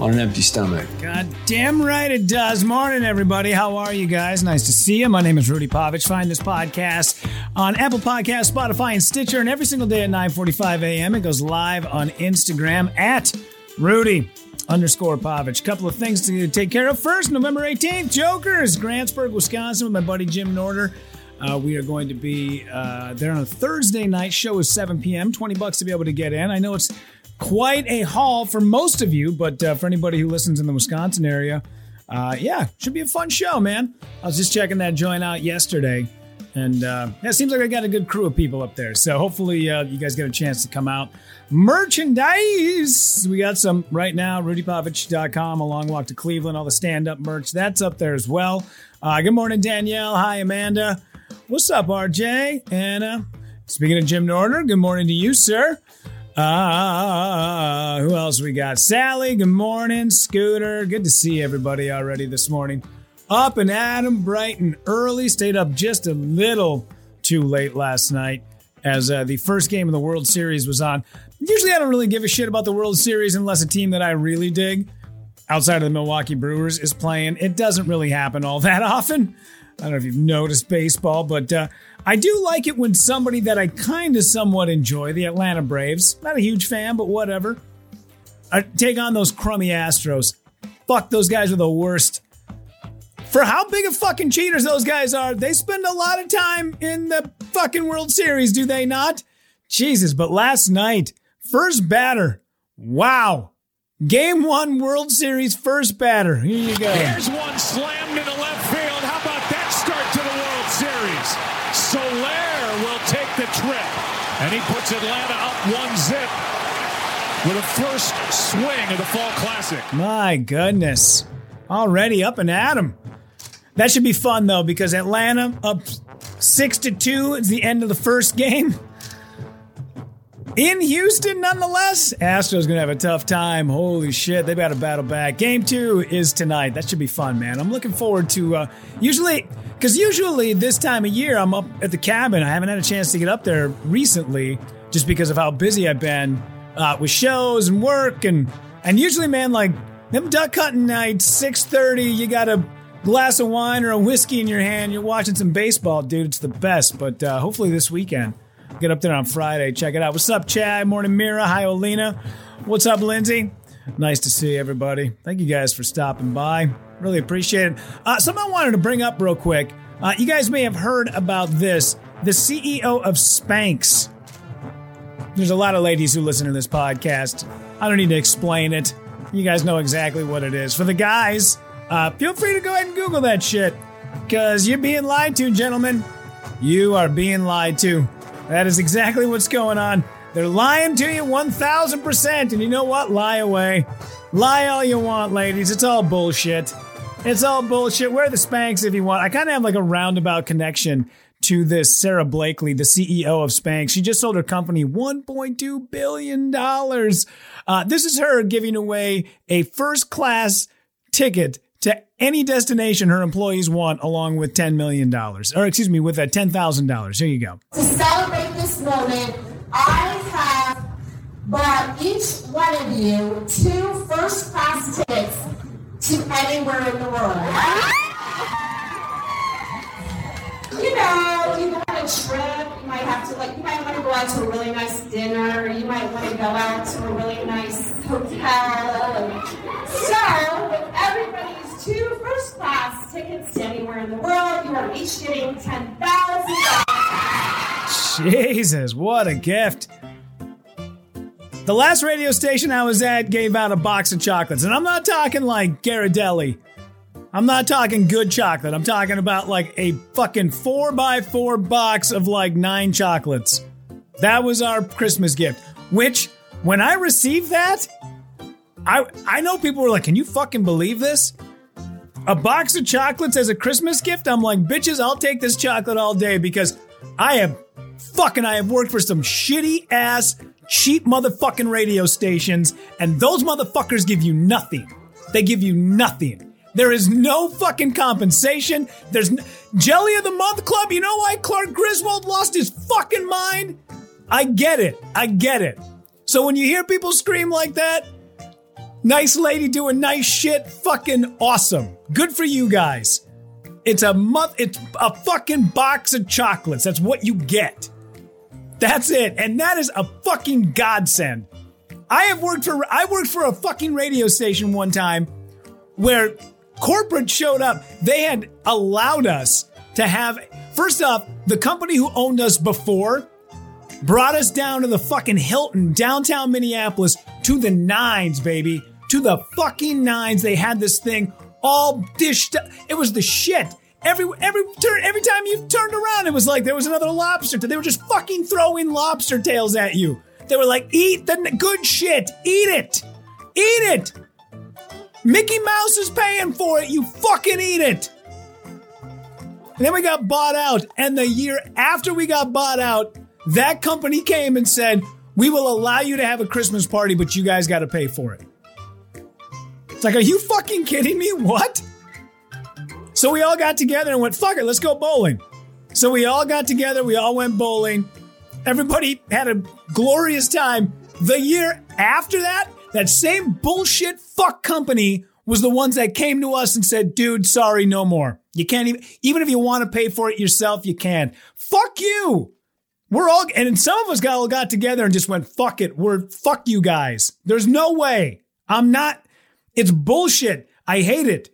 on an empty stomach. God damn right it does. Morning, everybody. How are you guys? Nice to see you. My name is Rudy Pavich. Find this podcast on Apple Podcasts, Spotify, and Stitcher, and every single day at 9:45 a.m. It goes live on Instagram at Rudy underscore Pavich. Couple of things to take care of. First, November 18th, Jokers, Grantsburg, Wisconsin, with my buddy Jim Norder. Uh, we are going to be uh, there on a Thursday night. Show is 7 p.m. 20 bucks to be able to get in. I know it's quite a haul for most of you, but uh, for anybody who listens in the Wisconsin area, uh, yeah, should be a fun show, man. I was just checking that joint out yesterday, and uh, yeah, it seems like I got a good crew of people up there. So hopefully, uh, you guys get a chance to come out. Merchandise, we got some right now. RudyPavich.com, a long walk to Cleveland, all the stand-up merch that's up there as well. Uh, good morning, Danielle. Hi, Amanda. What's up, RJ? Anna. Speaking of Jim Norder, good morning to you, sir. Ah, who else we got? Sally, good morning. Scooter, good to see everybody already this morning. Up and Adam, bright and early. Stayed up just a little too late last night as uh, the first game of the World Series was on. Usually, I don't really give a shit about the World Series unless a team that I really dig outside of the Milwaukee Brewers is playing. It doesn't really happen all that often. I don't know if you've noticed baseball, but uh, I do like it when somebody that I kind of somewhat enjoy, the Atlanta Braves, not a huge fan, but whatever, I take on those crummy Astros. Fuck, those guys are the worst. For how big of fucking cheaters those guys are, they spend a lot of time in the fucking World Series, do they not? Jesus, but last night, first batter, wow. Game one World Series first batter. Here you go. Here's one slammed into left field. How about that start to the World Series? Soler will take the trip, and he puts Atlanta up one zip with a first swing of the Fall Classic. My goodness. Already up and at 'em. That should be fun though, because Atlanta up six to two is the end of the first game. In Houston, nonetheless, Astros gonna have a tough time. Holy shit, they've got to battle back. Game two is tonight. That should be fun, man. I'm looking forward to. Uh, usually, because usually this time of year, I'm up at the cabin. I haven't had a chance to get up there recently, just because of how busy I've been uh, with shows and work, and and usually, man, like them duck hunting nights, six thirty, you got a glass of wine or a whiskey in your hand. You're watching some baseball, dude. It's the best. But uh, hopefully this weekend. Get up there on Friday. Check it out. What's up, Chad? Morning, Mira. Hi, Olina. What's up, Lindsay? Nice to see everybody. Thank you guys for stopping by. Really appreciate it. Uh, something I wanted to bring up real quick. Uh, you guys may have heard about this. The CEO of Spanx. There's a lot of ladies who listen to this podcast. I don't need to explain it. You guys know exactly what it is. For the guys, uh, feel free to go ahead and Google that shit. Because you're being lied to, gentlemen. You are being lied to. That is exactly what's going on. They're lying to you 1000%. And you know what? Lie away. Lie all you want, ladies. It's all bullshit. It's all bullshit. Wear the Spanx if you want. I kind of have like a roundabout connection to this Sara Blakely, the CEO of Spanx. She just sold her company $1.2 billion. Uh, this is her giving away a first class ticket to any destination her employees want, along with $10 million. Or, excuse me, with a $10,000. Here you go. To celebrate this moment, I have bought each one of you two first class tickets to anywhere in the world. You know, you go on a trip, you might have to like you might want to go out to a really nice dinner, or you might want to go out to a really nice hotel. So with everybody's two first class tickets to anywhere in the world, you are each getting ten thousand dollars. Jesus, what a gift. The last radio station I was at gave out a box of chocolates, and I'm not talking like Ghirardelli. I'm not talking good chocolate. I'm talking about like a fucking four by four box of like nine chocolates. That was our Christmas gift. Which, when I received that, I I know people were like, "Can you fucking believe this?" A box of chocolates as a Christmas gift? I'm like, bitches, I'll take this chocolate all day because I have fucking I have worked for some shitty ass, cheap motherfucking radio stations, and those motherfuckers give you nothing. They give you nothing. There is no fucking compensation. There's n- Jelly of the Month Club. You know why Clark Griswold lost his fucking mind? I get it. I get it. So when you hear people scream like that, nice lady doing nice shit, fucking awesome. Good for you guys. It's a month. It's a fucking box of chocolates. That's what you get. That's it. And that is a fucking godsend. I have worked for I worked for a fucking radio station one time where corporate showed up. They had allowed us to have first off, the company who owned us before brought us down to the fucking Hilton downtown Minneapolis to the nines, baby. To the fucking nines. They had this thing all dished up. It was the shit. Every every turn every time you turned around, it was like there was another lobster. They were just fucking throwing lobster tails at you. They were like, eat the good shit. Eat it. Eat it. Mickey Mouse is paying for it. You fucking eat it. And then we got bought out. And the year after we got bought out, that company came and said, We will allow you to have a Christmas party, but you guys got to pay for it. It's like, Are you fucking kidding me? What? So we all got together and went, Fuck it, let's go bowling. So we all got together, we all went bowling. Everybody had a glorious time. The year after that, that same bullshit fuck company was the ones that came to us and said, dude, sorry, no more. You can't even, even if you want to pay for it yourself, you can't." Fuck you. We're all, and some of us got all got together and just went, fuck it. We're, fuck you guys. There's no way. I'm not, it's bullshit. I hate it.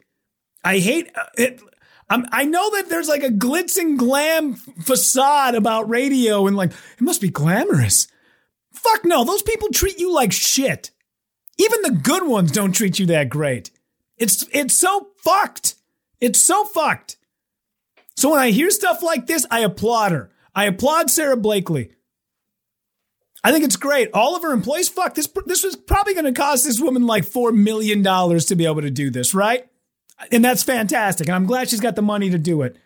I hate uh, it. I'm, I know that there's like a glitz and glam facade about radio and like, it must be glamorous. Fuck no. Those people treat you like shit. Even the good ones don't treat you that great. It's it's so fucked. It's so fucked. So when I hear stuff like this, I applaud her. I applaud Sara Blakely. I think it's great. All of her employees, fuck this. This was probably going to cost this woman like four million dollars to be able to do this, right? And that's fantastic. And I'm glad she's got the money to do it.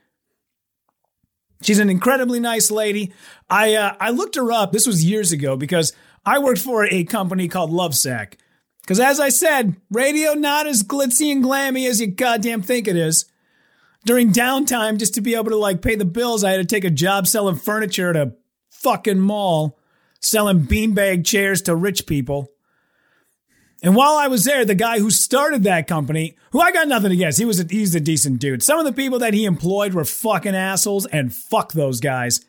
She's an incredibly nice lady. I uh, I looked her up. This was years ago because I worked for a company called Lovesac. Because as I said, radio not as glitzy and glammy as you goddamn think it is. During downtime, just to be able to like pay the bills, I had to take a job selling furniture at a fucking mall, selling beanbag chairs to rich people. And while I was there, the guy who started that company, who I got nothing against, he was a, he's a decent dude. Some of the people that he employed were fucking assholes, and fuck those guys.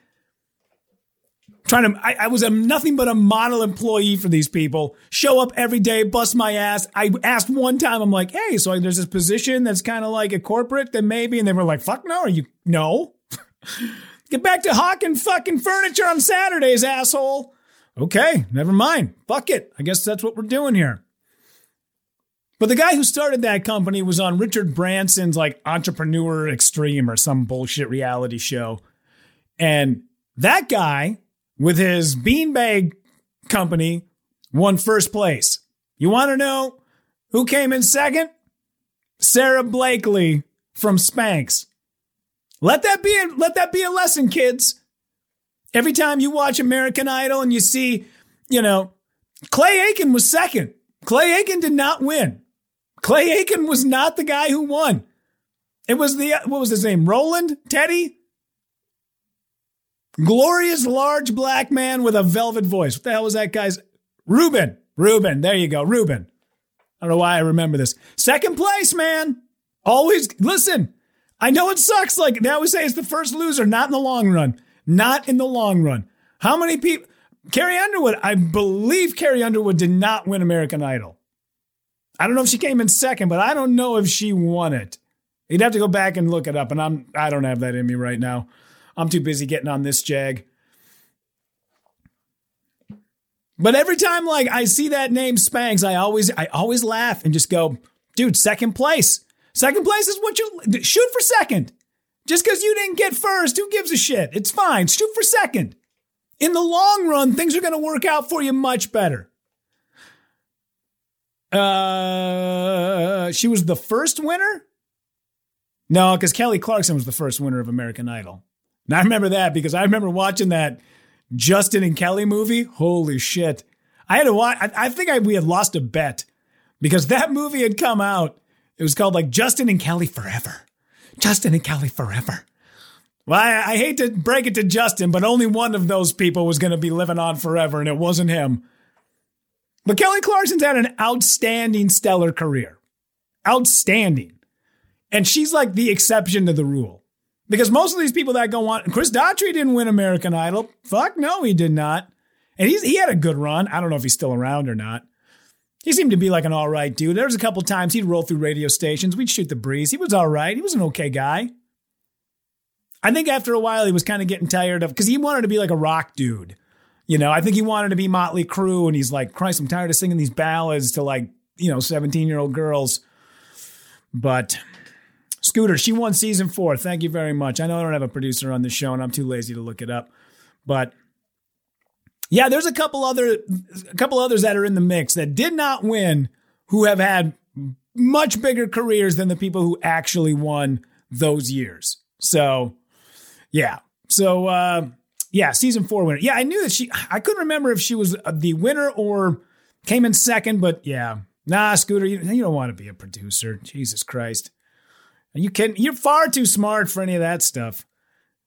Trying to I, I, was a nothing but a model employee for these people. Show up every day bust my ass. I asked one time i'm like hey so there's this position that's kind of like a corporate that maybe and they were like fuck no are you no? Get back to hawking fucking furniture on saturdays asshole. Okay never mind. Fuck it. I guess that's what we're doing here but the guy who started that company was on richard branson's like entrepreneur extreme or some bullshit reality show and that guy with his beanbag company won first place. You want to know who came in second? Sarah Blakely from Spanx. Let that be a, let that be a lesson, kids. Every time you watch American Idol and you see, you know, Clay Aiken was second. Clay Aiken did not win. Clay Aiken was not the guy who won. It was the what was his name? Roland? Teddy? Glorious large black man with a velvet voice. What the hell was that guy's? Ruben. Ruben. There you go. Ruben. I don't know why I remember this. Second place, man. Always listen. I know it sucks. Like they always say, it's the first loser. Not in the long run. Not in the long run. How many people? Carrie Underwood. I believe Carrie Underwood did not win American Idol. I don't know if she came in second, but I don't know if she won it. You'd have to go back and look it up, and I'm I don't have that in me right now. I'm too busy getting on this jag. But every time like I see that name Spanx, I always I always laugh and just go, dude, second place. Second place is what you shoot for second. Just because you didn't get first, who gives a shit? It's fine. Shoot for second. In the long run, things are going to work out for you much better. Uh, she was the first winner? No, because Kelly Clarkson was the first winner of American Idol. And I remember that because I remember watching that Justin and Kelly movie. Holy shit. I had to watch, I, I think I, we had lost a bet because that movie had come out. It was called like Justin and Kelly Forever. Justin and Kelly Forever. Well, I, I hate to break it to Justin, but only one of those people was going to be living on forever, and it wasn't him. But Kelly Clarkson's had an outstanding, stellar career. Outstanding. And she's like the exception to the rule. Because most of these people that go on, Chris Daughtry didn't win American Idol. Fuck no, he did not. And he's, he had a good run. I don't know if he's still around or not. He seemed to be like an all right dude. There was a couple times he'd roll through radio stations. We'd shoot the breeze. He was all right. He was an okay guy. I think after a while he was kind of getting tired of because he wanted to be like a rock dude. You know, I think he wanted to be Motley Crue, and he's like, Christ, I'm tired of singing these ballads to like, you know, 17 year old girls. But Scooter, she won season four. Thank you very much. I know I don't have a producer on the show, and I'm too lazy to look it up. But yeah, there's a couple other a couple others that are in the mix that did not win who have had much bigger careers than the people who actually won those years. So, yeah. So, uh, yeah, season four winner. Yeah, I knew that she, I couldn't remember if she was the winner or came in second, but yeah. Nah, Scooter, you, you don't want to be a producer. Jesus Christ. You can, you're far too smart for any of that stuff.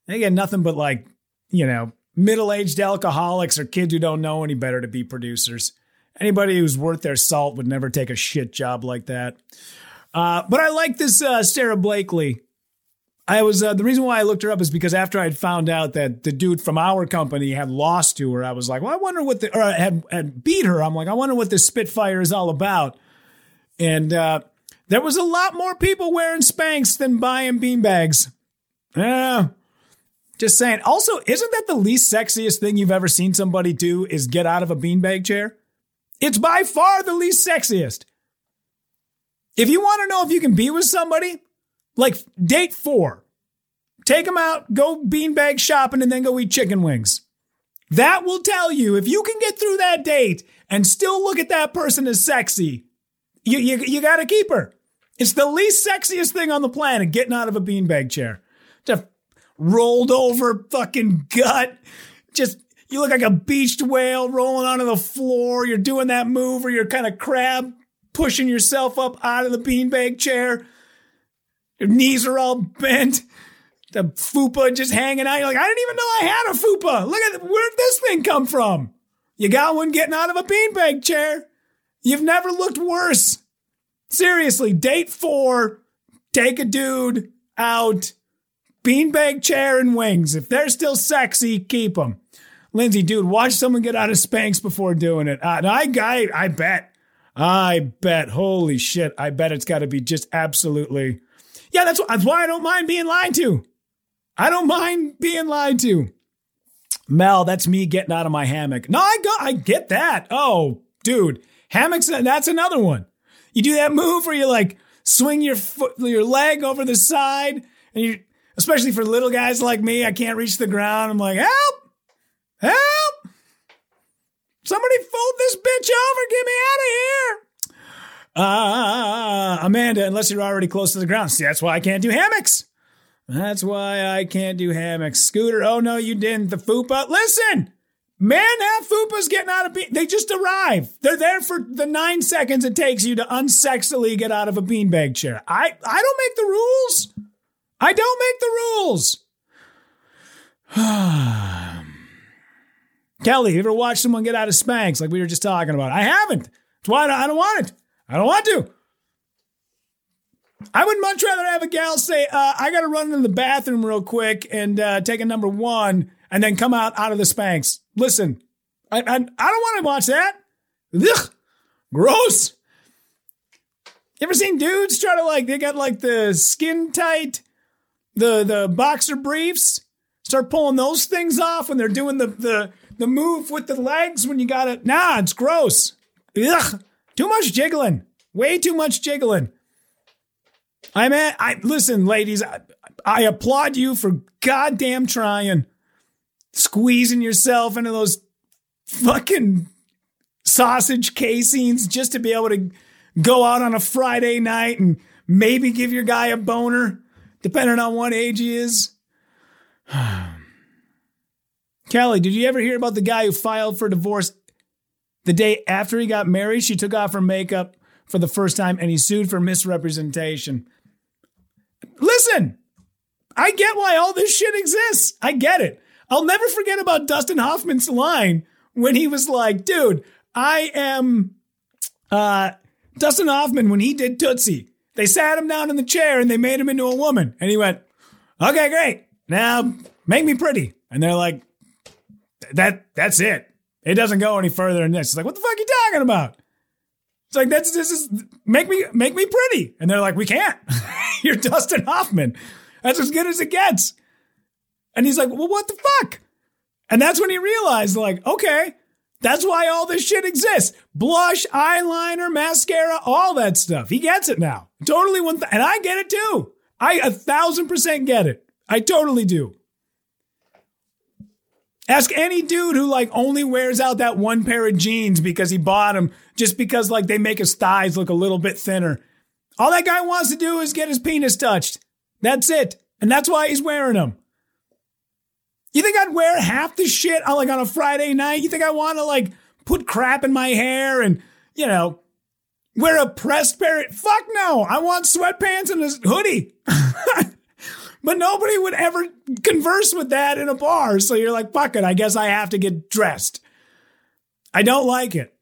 They get nothing but like, you know, middle aged alcoholics or kids who don't know any better to be producers. Anybody who's worth their salt would never take a shit job like that. Uh, but I like this uh, Sara Blakely. I was uh, the reason why I looked her up is because after I'd found out that the dude from our company had lost to her, I was like, well, I wonder what the or had had beat her. I'm like, I wonder what this Spitfire is all about. And uh, there was a lot more people wearing Spanx than buying beanbags. Yeah, just saying. Also, isn't that the least sexiest thing you've ever seen somebody do? Is get out of a beanbag chair? It's by far the least sexiest. If you want to know if you can be with somebody, like date four, take them out, go beanbag shopping, and then go eat chicken wings. That will tell you if you can get through that date and still look at that person as sexy, you, you, you got to keep her. It's the least sexiest thing on the planet, getting out of a beanbag chair. Just rolled over fucking gut. Just, you look like a beached whale rolling onto the floor. You're doing that move or you're kind of crab pushing yourself up out of the beanbag chair. Your knees are all bent. The fupa just hanging out. You're like, I didn't even know I had a fupa. Look at where'd this thing come from? You got one getting out of a beanbag chair. You've never looked worse. Seriously, date four, take a dude out, beanbag chair and wings. If they're still sexy, keep them. Lindsay, dude, watch someone get out of Spanx before doing it. Uh, I, I, I bet, I bet, holy shit, I bet it's got to be just absolutely. Yeah, that's, that's why I don't mind being lied to. I don't mind being lied to. Mel, that's me getting out of my hammock. No, I got, I get that. Oh, dude, hammocks. That's another one. You do that move where you like swing your foot, your leg over the side, and you, especially for little guys like me, I can't reach the ground. I'm like, help, help! Somebody fold this bitch over. Get me out of here. Uh, Amanda, unless you're already close to the ground. See, that's why I can't do hammocks. That's why I can't do hammocks. Scooter, oh no, you didn't. The fupa. Listen, man, have fupas getting out of bean. They just arrive. They're there for the nine seconds it takes you to unsexily get out of a beanbag chair. I, I don't make the rules. I don't make the rules. Kelly, you ever watch someone get out of Spanx like we were just talking about? I haven't. That's why I don't want it. I don't want to. I would much rather have a gal say, uh, I got to run into the bathroom real quick and uh, take a number one and then come out out of the Spanx. Listen, I, I, I don't want to watch that. Ugh, gross. You ever seen dudes try to like, they got like the skin tight, the, the boxer briefs, start pulling those things off when they're doing the, the, the move with the legs when you got it. Nah, it's gross. Ugh, too much jiggling. Way too much jiggling. I mean, I listen, ladies. I, I applaud you for goddamn trying, squeezing yourself into those fucking sausage casings just to be able to go out on a Friday night and maybe give your guy a boner, depending on what age he is. Kelly, did you ever hear about the guy who filed for divorce the day after he got married? She took off her makeup for the first time and he sued for misrepresentation. Listen, I get why all this shit exists. I get it. I'll never forget about Dustin Hoffman's line when he was like, dude, I am uh, Dustin Hoffman when he did Tootsie. They sat him down in the chair and they made him into a woman. And he went, okay, great. Now make me pretty. And they're like, that that's it. It doesn't go any further than this. It's like, what the fuck are you talking about? It's like that's this is make me make me pretty. And they're like, we can't. You're Dustin Hoffman. That's as good as it gets. And he's like, well, what the fuck? And that's when he realized, like, okay, that's why all this shit exists. Blush, eyeliner, mascara, all that stuff. He gets it now. Totally one, th- and I get it too. I a thousand percent get it. I totally do. Ask any dude who like only wears out that one pair of jeans because he bought them just because like they make his thighs look a little bit thinner. All that guy wants to do is get his penis touched. That's it. And that's why he's wearing them. You think I'd wear half the shit on like on a Friday night? You think I want to like put crap in my hair and, you know, wear a pressed pair? Fuck no. I want sweatpants and a hoodie. but nobody would ever converse with that in a bar. So you're like, fuck it. I guess I have to get dressed. I don't like it.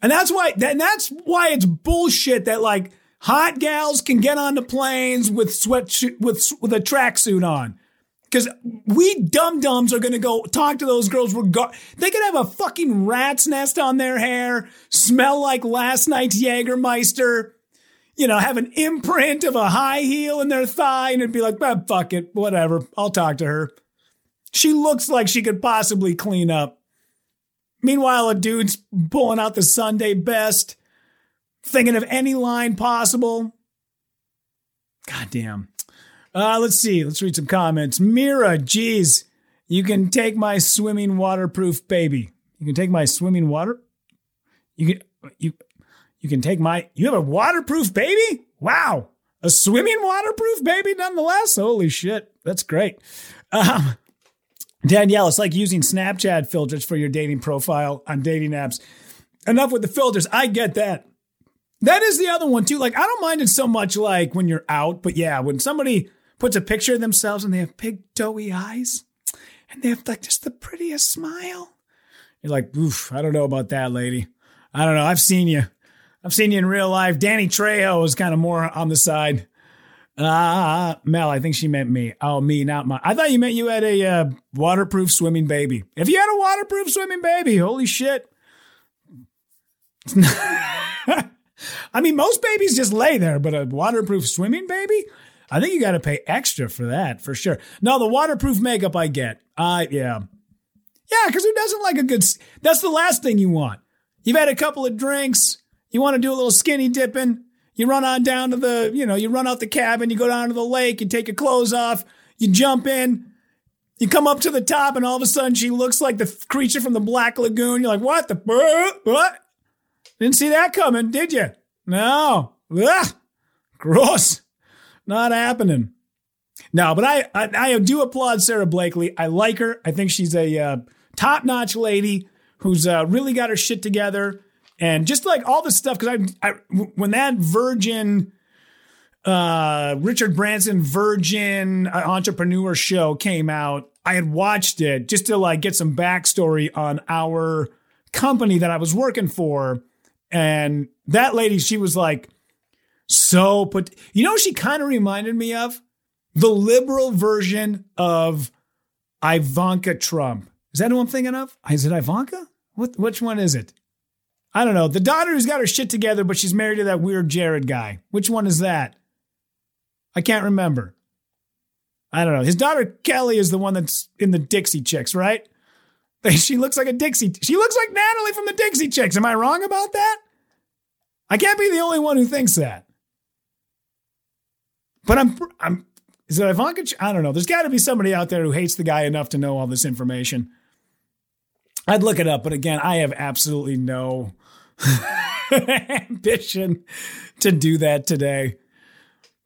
And that's why, and that's why it's bullshit that like hot gals can get on the planes with sweat, with, with a tracksuit on. Because we dum dums are going to go talk to those girls. Reg- they could have a fucking rat's nest on their hair, smell like last night's Jägermeister, you know, have an imprint of a high heel in their thigh, and it'd be like, ah, fuck it, whatever. I'll talk to her. She looks like she could possibly clean up. Meanwhile, a dude's pulling out the Sunday best, thinking of any line possible. Goddamn. Uh, let's see. Let's read some comments. Mira, geez, you can take my swimming waterproof baby. You can take my swimming water. You can you you can take my. You have a waterproof baby. Wow, a swimming waterproof baby, nonetheless. Holy shit, that's great. Um, Danielle, it's like using Snapchat filters for your dating profile on dating apps. Enough with the filters. I get that. That is the other one too. Like I don't mind it so much like when you're out, but yeah, when somebody puts a picture of themselves and they have big doughy eyes and they have like just the prettiest smile. You're like, oof, I don't know about that, lady. I don't know. I've seen you. I've seen you in real life. Danny Trejo is kind of more on the side. Ah, uh, Mel, I think she meant me. Oh, me, not my. I thought you meant you had a uh, waterproof swimming baby. If you had a waterproof swimming baby, holy shit. I mean, most babies just lay there, but a waterproof swimming baby? I think you got to pay extra for that for sure. No, the waterproof makeup I get. I uh, yeah. Yeah, because who doesn't like a good that's the last thing you want. You've had a couple of drinks, you want to do a little skinny dipping, you run on down to the, you know, you run out the cabin, you go down to the lake, you take your clothes off, you jump in, you come up to the top, and all of a sudden she looks like the creature from the Black Lagoon. You're like, what the what? Didn't see that coming, did you? No. Ugh. Gross. Not happening. No, but I, I, I do applaud Sara Blakely. I like her. I think she's a uh, top notch lady who's uh, really got her shit together. And just like all this stuff, because I, I when that Virgin, uh, Richard Branson Virgin uh, Entrepreneur show came out, I had watched it just to like get some backstory on our company that I was working for. And that lady, she was like, so put, you know, she kind of reminded me of the liberal version of Ivanka Trump. Is that who I'm thinking of? Is it Ivanka? What, which one is it? I don't know. The daughter who's got her shit together, but she's married to that weird Jared guy. Which one is that? I can't remember. I don't know. His daughter Kelly is the one that's in the Dixie Chicks, right? She looks like a Dixie. She looks like Natalie from the Dixie Chicks. Am I wrong about that? I can't be the only one who thinks that. But I'm, I'm. Is it Ivanka? I don't know. There's got to be somebody out there who hates the guy enough to know all this information. I'd look it up, but again, I have absolutely no ambition to do that today.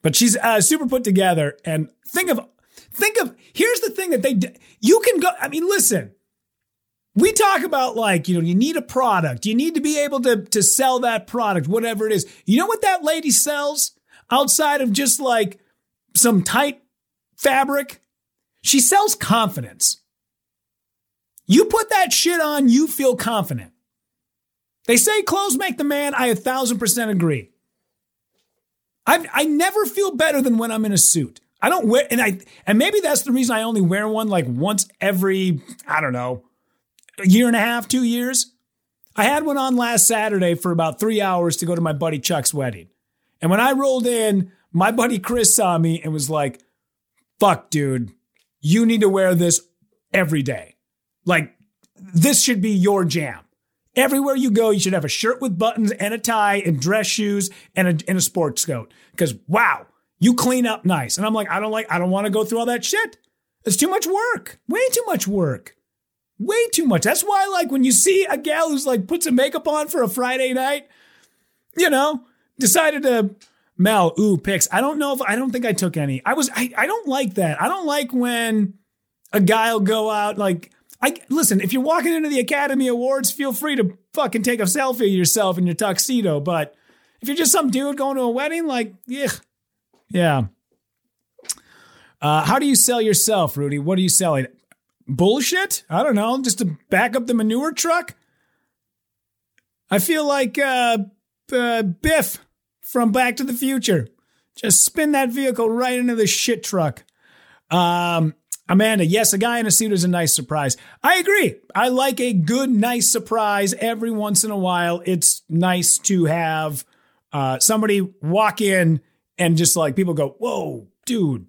But she's uh, super put together, and think of, think of. Here's the thing that they, you can go. I mean, listen. We talk about like, you know, you need a product. You need to be able to, to sell that product, whatever it is. You know what that lady sells outside of just like some tight fabric? She sells confidence. You put that shit on, you feel confident. They say clothes make the man. I a thousand percent agree. I I never feel better than when I'm in a suit. I don't wear and I and maybe that's the reason I only wear one like once every I don't know a year and a half, two years. I had one on last Saturday for about three hours to go to my buddy Chuck's wedding, and when I rolled in, my buddy Chris saw me and was like, "Fuck, dude, you need to wear this every day. Like this should be your jam." Everywhere you go, you should have a shirt with buttons and a tie and dress shoes and a, and a sports coat. Because wow, you clean up nice. And I'm like, I don't like, I don't want to go through all that shit. It's too much work. Way too much work. Way too much. That's why, like, when you see a gal who's like put some makeup on for a Friday night, you know, decided to Mel, ooh, pics. I don't know if I don't think I took any. I was I, I don't like that. I don't like when a guy will go out like I listen, if you're walking into the Academy Awards, feel free to fucking take a selfie of yourself in your tuxedo. But if you're just some dude going to a wedding, like, yeah. Yeah. Uh, how do you sell yourself, Rudy? What are you selling? Bullshit? I don't know. Just to back up the manure truck? I feel like uh, uh, Biff from Back to the Future. Just spin that vehicle right into the shit truck. Um, Amanda, yes, a guy in a suit is a nice surprise. I agree. I like a good, nice surprise every once in a while. It's nice to have uh, somebody walk in and just like people go, whoa, dude,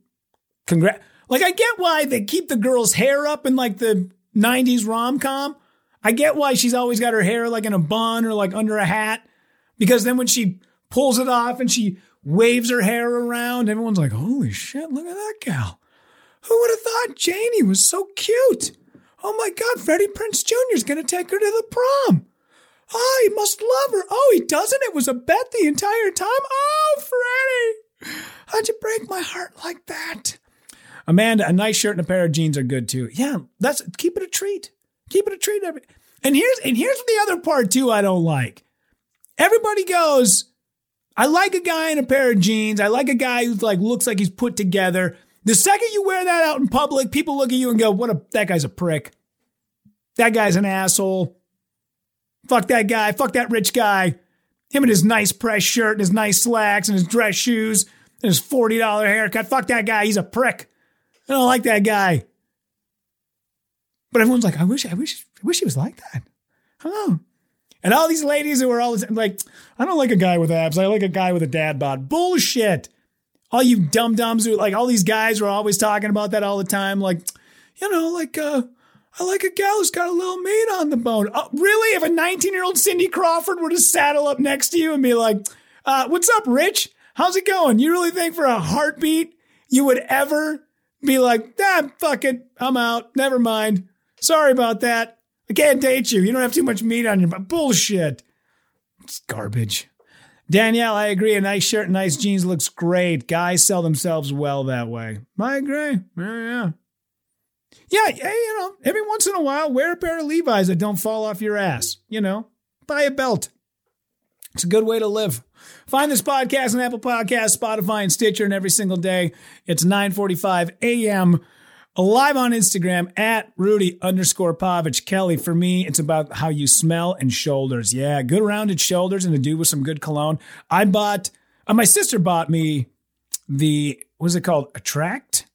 congrats. Like, I get why they keep the girl's hair up in like the 90s rom com. I get why she's always got her hair like in a bun or like under a hat. Because then when she pulls it off and she waves her hair around, everyone's like, holy shit, look at that gal. Who would have thought Janie was so cute? Oh my God, Freddie Prinze Jr. is going to take her to the prom. Oh, he must love her. Oh, he doesn't. It was a bet the entire time. Oh, Freddie, how'd you break my heart like that? Amanda, a nice shirt and a pair of jeans are good too. Yeah, that's keep it a treat. Keep it a treat. And here's and here's the other part too. I don't like. Everybody goes. I like a guy in a pair of jeans. I like a guy who's like looks like he's put together. The second you wear that out in public, people look at you and go, "What a that guy's a prick. That guy's an asshole. Fuck that guy. Fuck that rich guy. Him and his nice press shirt and his nice slacks and his dress shoes and his forty dollar haircut. Fuck that guy. He's a prick. I don't like that guy." But everyone's like, "I wish, I wish, I wish he was like that." Oh. And all these ladies who are all like, I don't like a guy with abs. I like a guy with a dad bod. Bullshit all you dum dums who like all these guys were always talking about that all the time. Like, you know, like uh, I like a gal who's got a little meat on the bone. Oh, really? If a 19 year old Cindy Crawford were to saddle up next to you and be like, uh, "What's up, Rich? How's it going?" You really think for a heartbeat you would ever be like, "Ah, fuck it, I'm out. Never mind. Sorry about that. I can't date you. You don't have too much meat on your bullshit." It's garbage. Danielle, I agree. A nice shirt and nice jeans looks great. Guys sell themselves well that way. I agree. Yeah, yeah. Yeah, yeah, you know, every once in a while, wear a pair of Levi's that don't fall off your ass. You know, buy a belt. It's a good way to live. Find this podcast on Apple Podcasts, Spotify, and Stitcher, and every single day. It's 9:45 a.m live on Instagram at Rudy underscore Pavich. Kelly, for me, it's about how you smell and shoulders. Yeah, good rounded shoulders and to dude with some good cologne. I bought, uh, my sister bought me the, what's it called? Attract?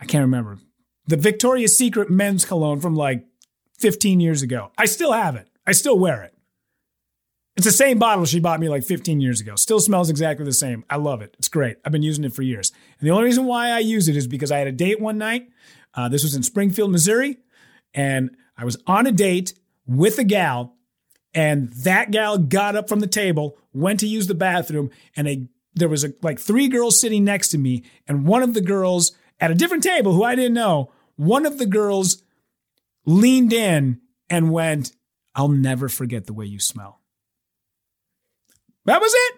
I can't remember. The Victoria's Secret men's cologne from like 15 years ago. I still have it. I still wear it. It's the same bottle she bought me like 15 years ago. Still smells exactly the same. I love it. It's great. I've been using it for years. And the only reason why I use it is because I had a date one night. Uh, this was in Springfield, Missouri. And I was on a date with a gal, and that gal got up from the table, went to use the bathroom, and a there was a, like three girls sitting next to me, and one of the girls at a different table who I didn't know, one of the girls leaned in and went, I'll never forget the way you smell. That was it.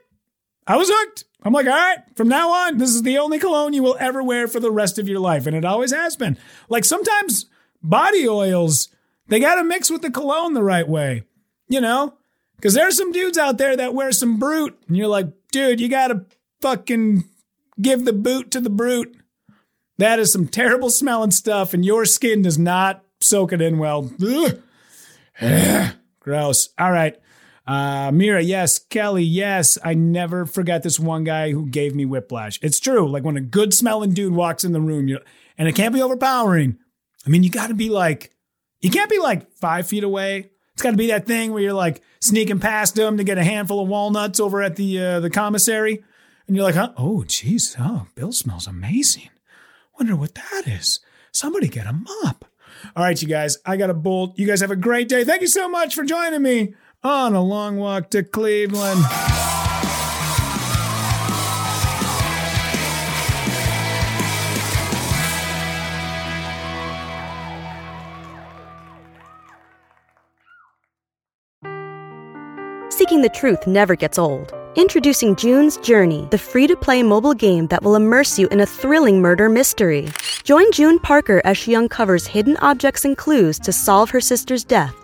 I was hooked. I'm like, all right, from now on, this is the only cologne you will ever wear for the rest of your life. And it always has been. Like sometimes body oils, they got to mix with the cologne the right way, you know? Because there's some dudes out there that wear some brute. And you're like, dude, you got to fucking give the boot to the brute. That is some terrible smelling stuff, and your skin does not soak it in well. Gross. All right. Uh, Mira, yes. Kelly, yes. I never forget this one guy who gave me whiplash. It's true. Like when a good smelling dude walks in the room, you and it can't be overpowering. I mean, you got to be like, you can't be like five feet away. It's got to be that thing where you're like sneaking past them to get a handful of walnuts over at the uh, the commissary, and you're like, huh? Oh, jeez. Oh, Bill smells amazing. Wonder what that is. Somebody get a mop. All right, you guys. I got a bolt. You guys have a great day. Thank you so much for joining me on a long walk to Cleveland. Seeking the truth never gets old. Introducing June's Journey, the free to play mobile game that will immerse you in a thrilling murder mystery. Join June Parker as she uncovers hidden objects and clues to solve her sister's death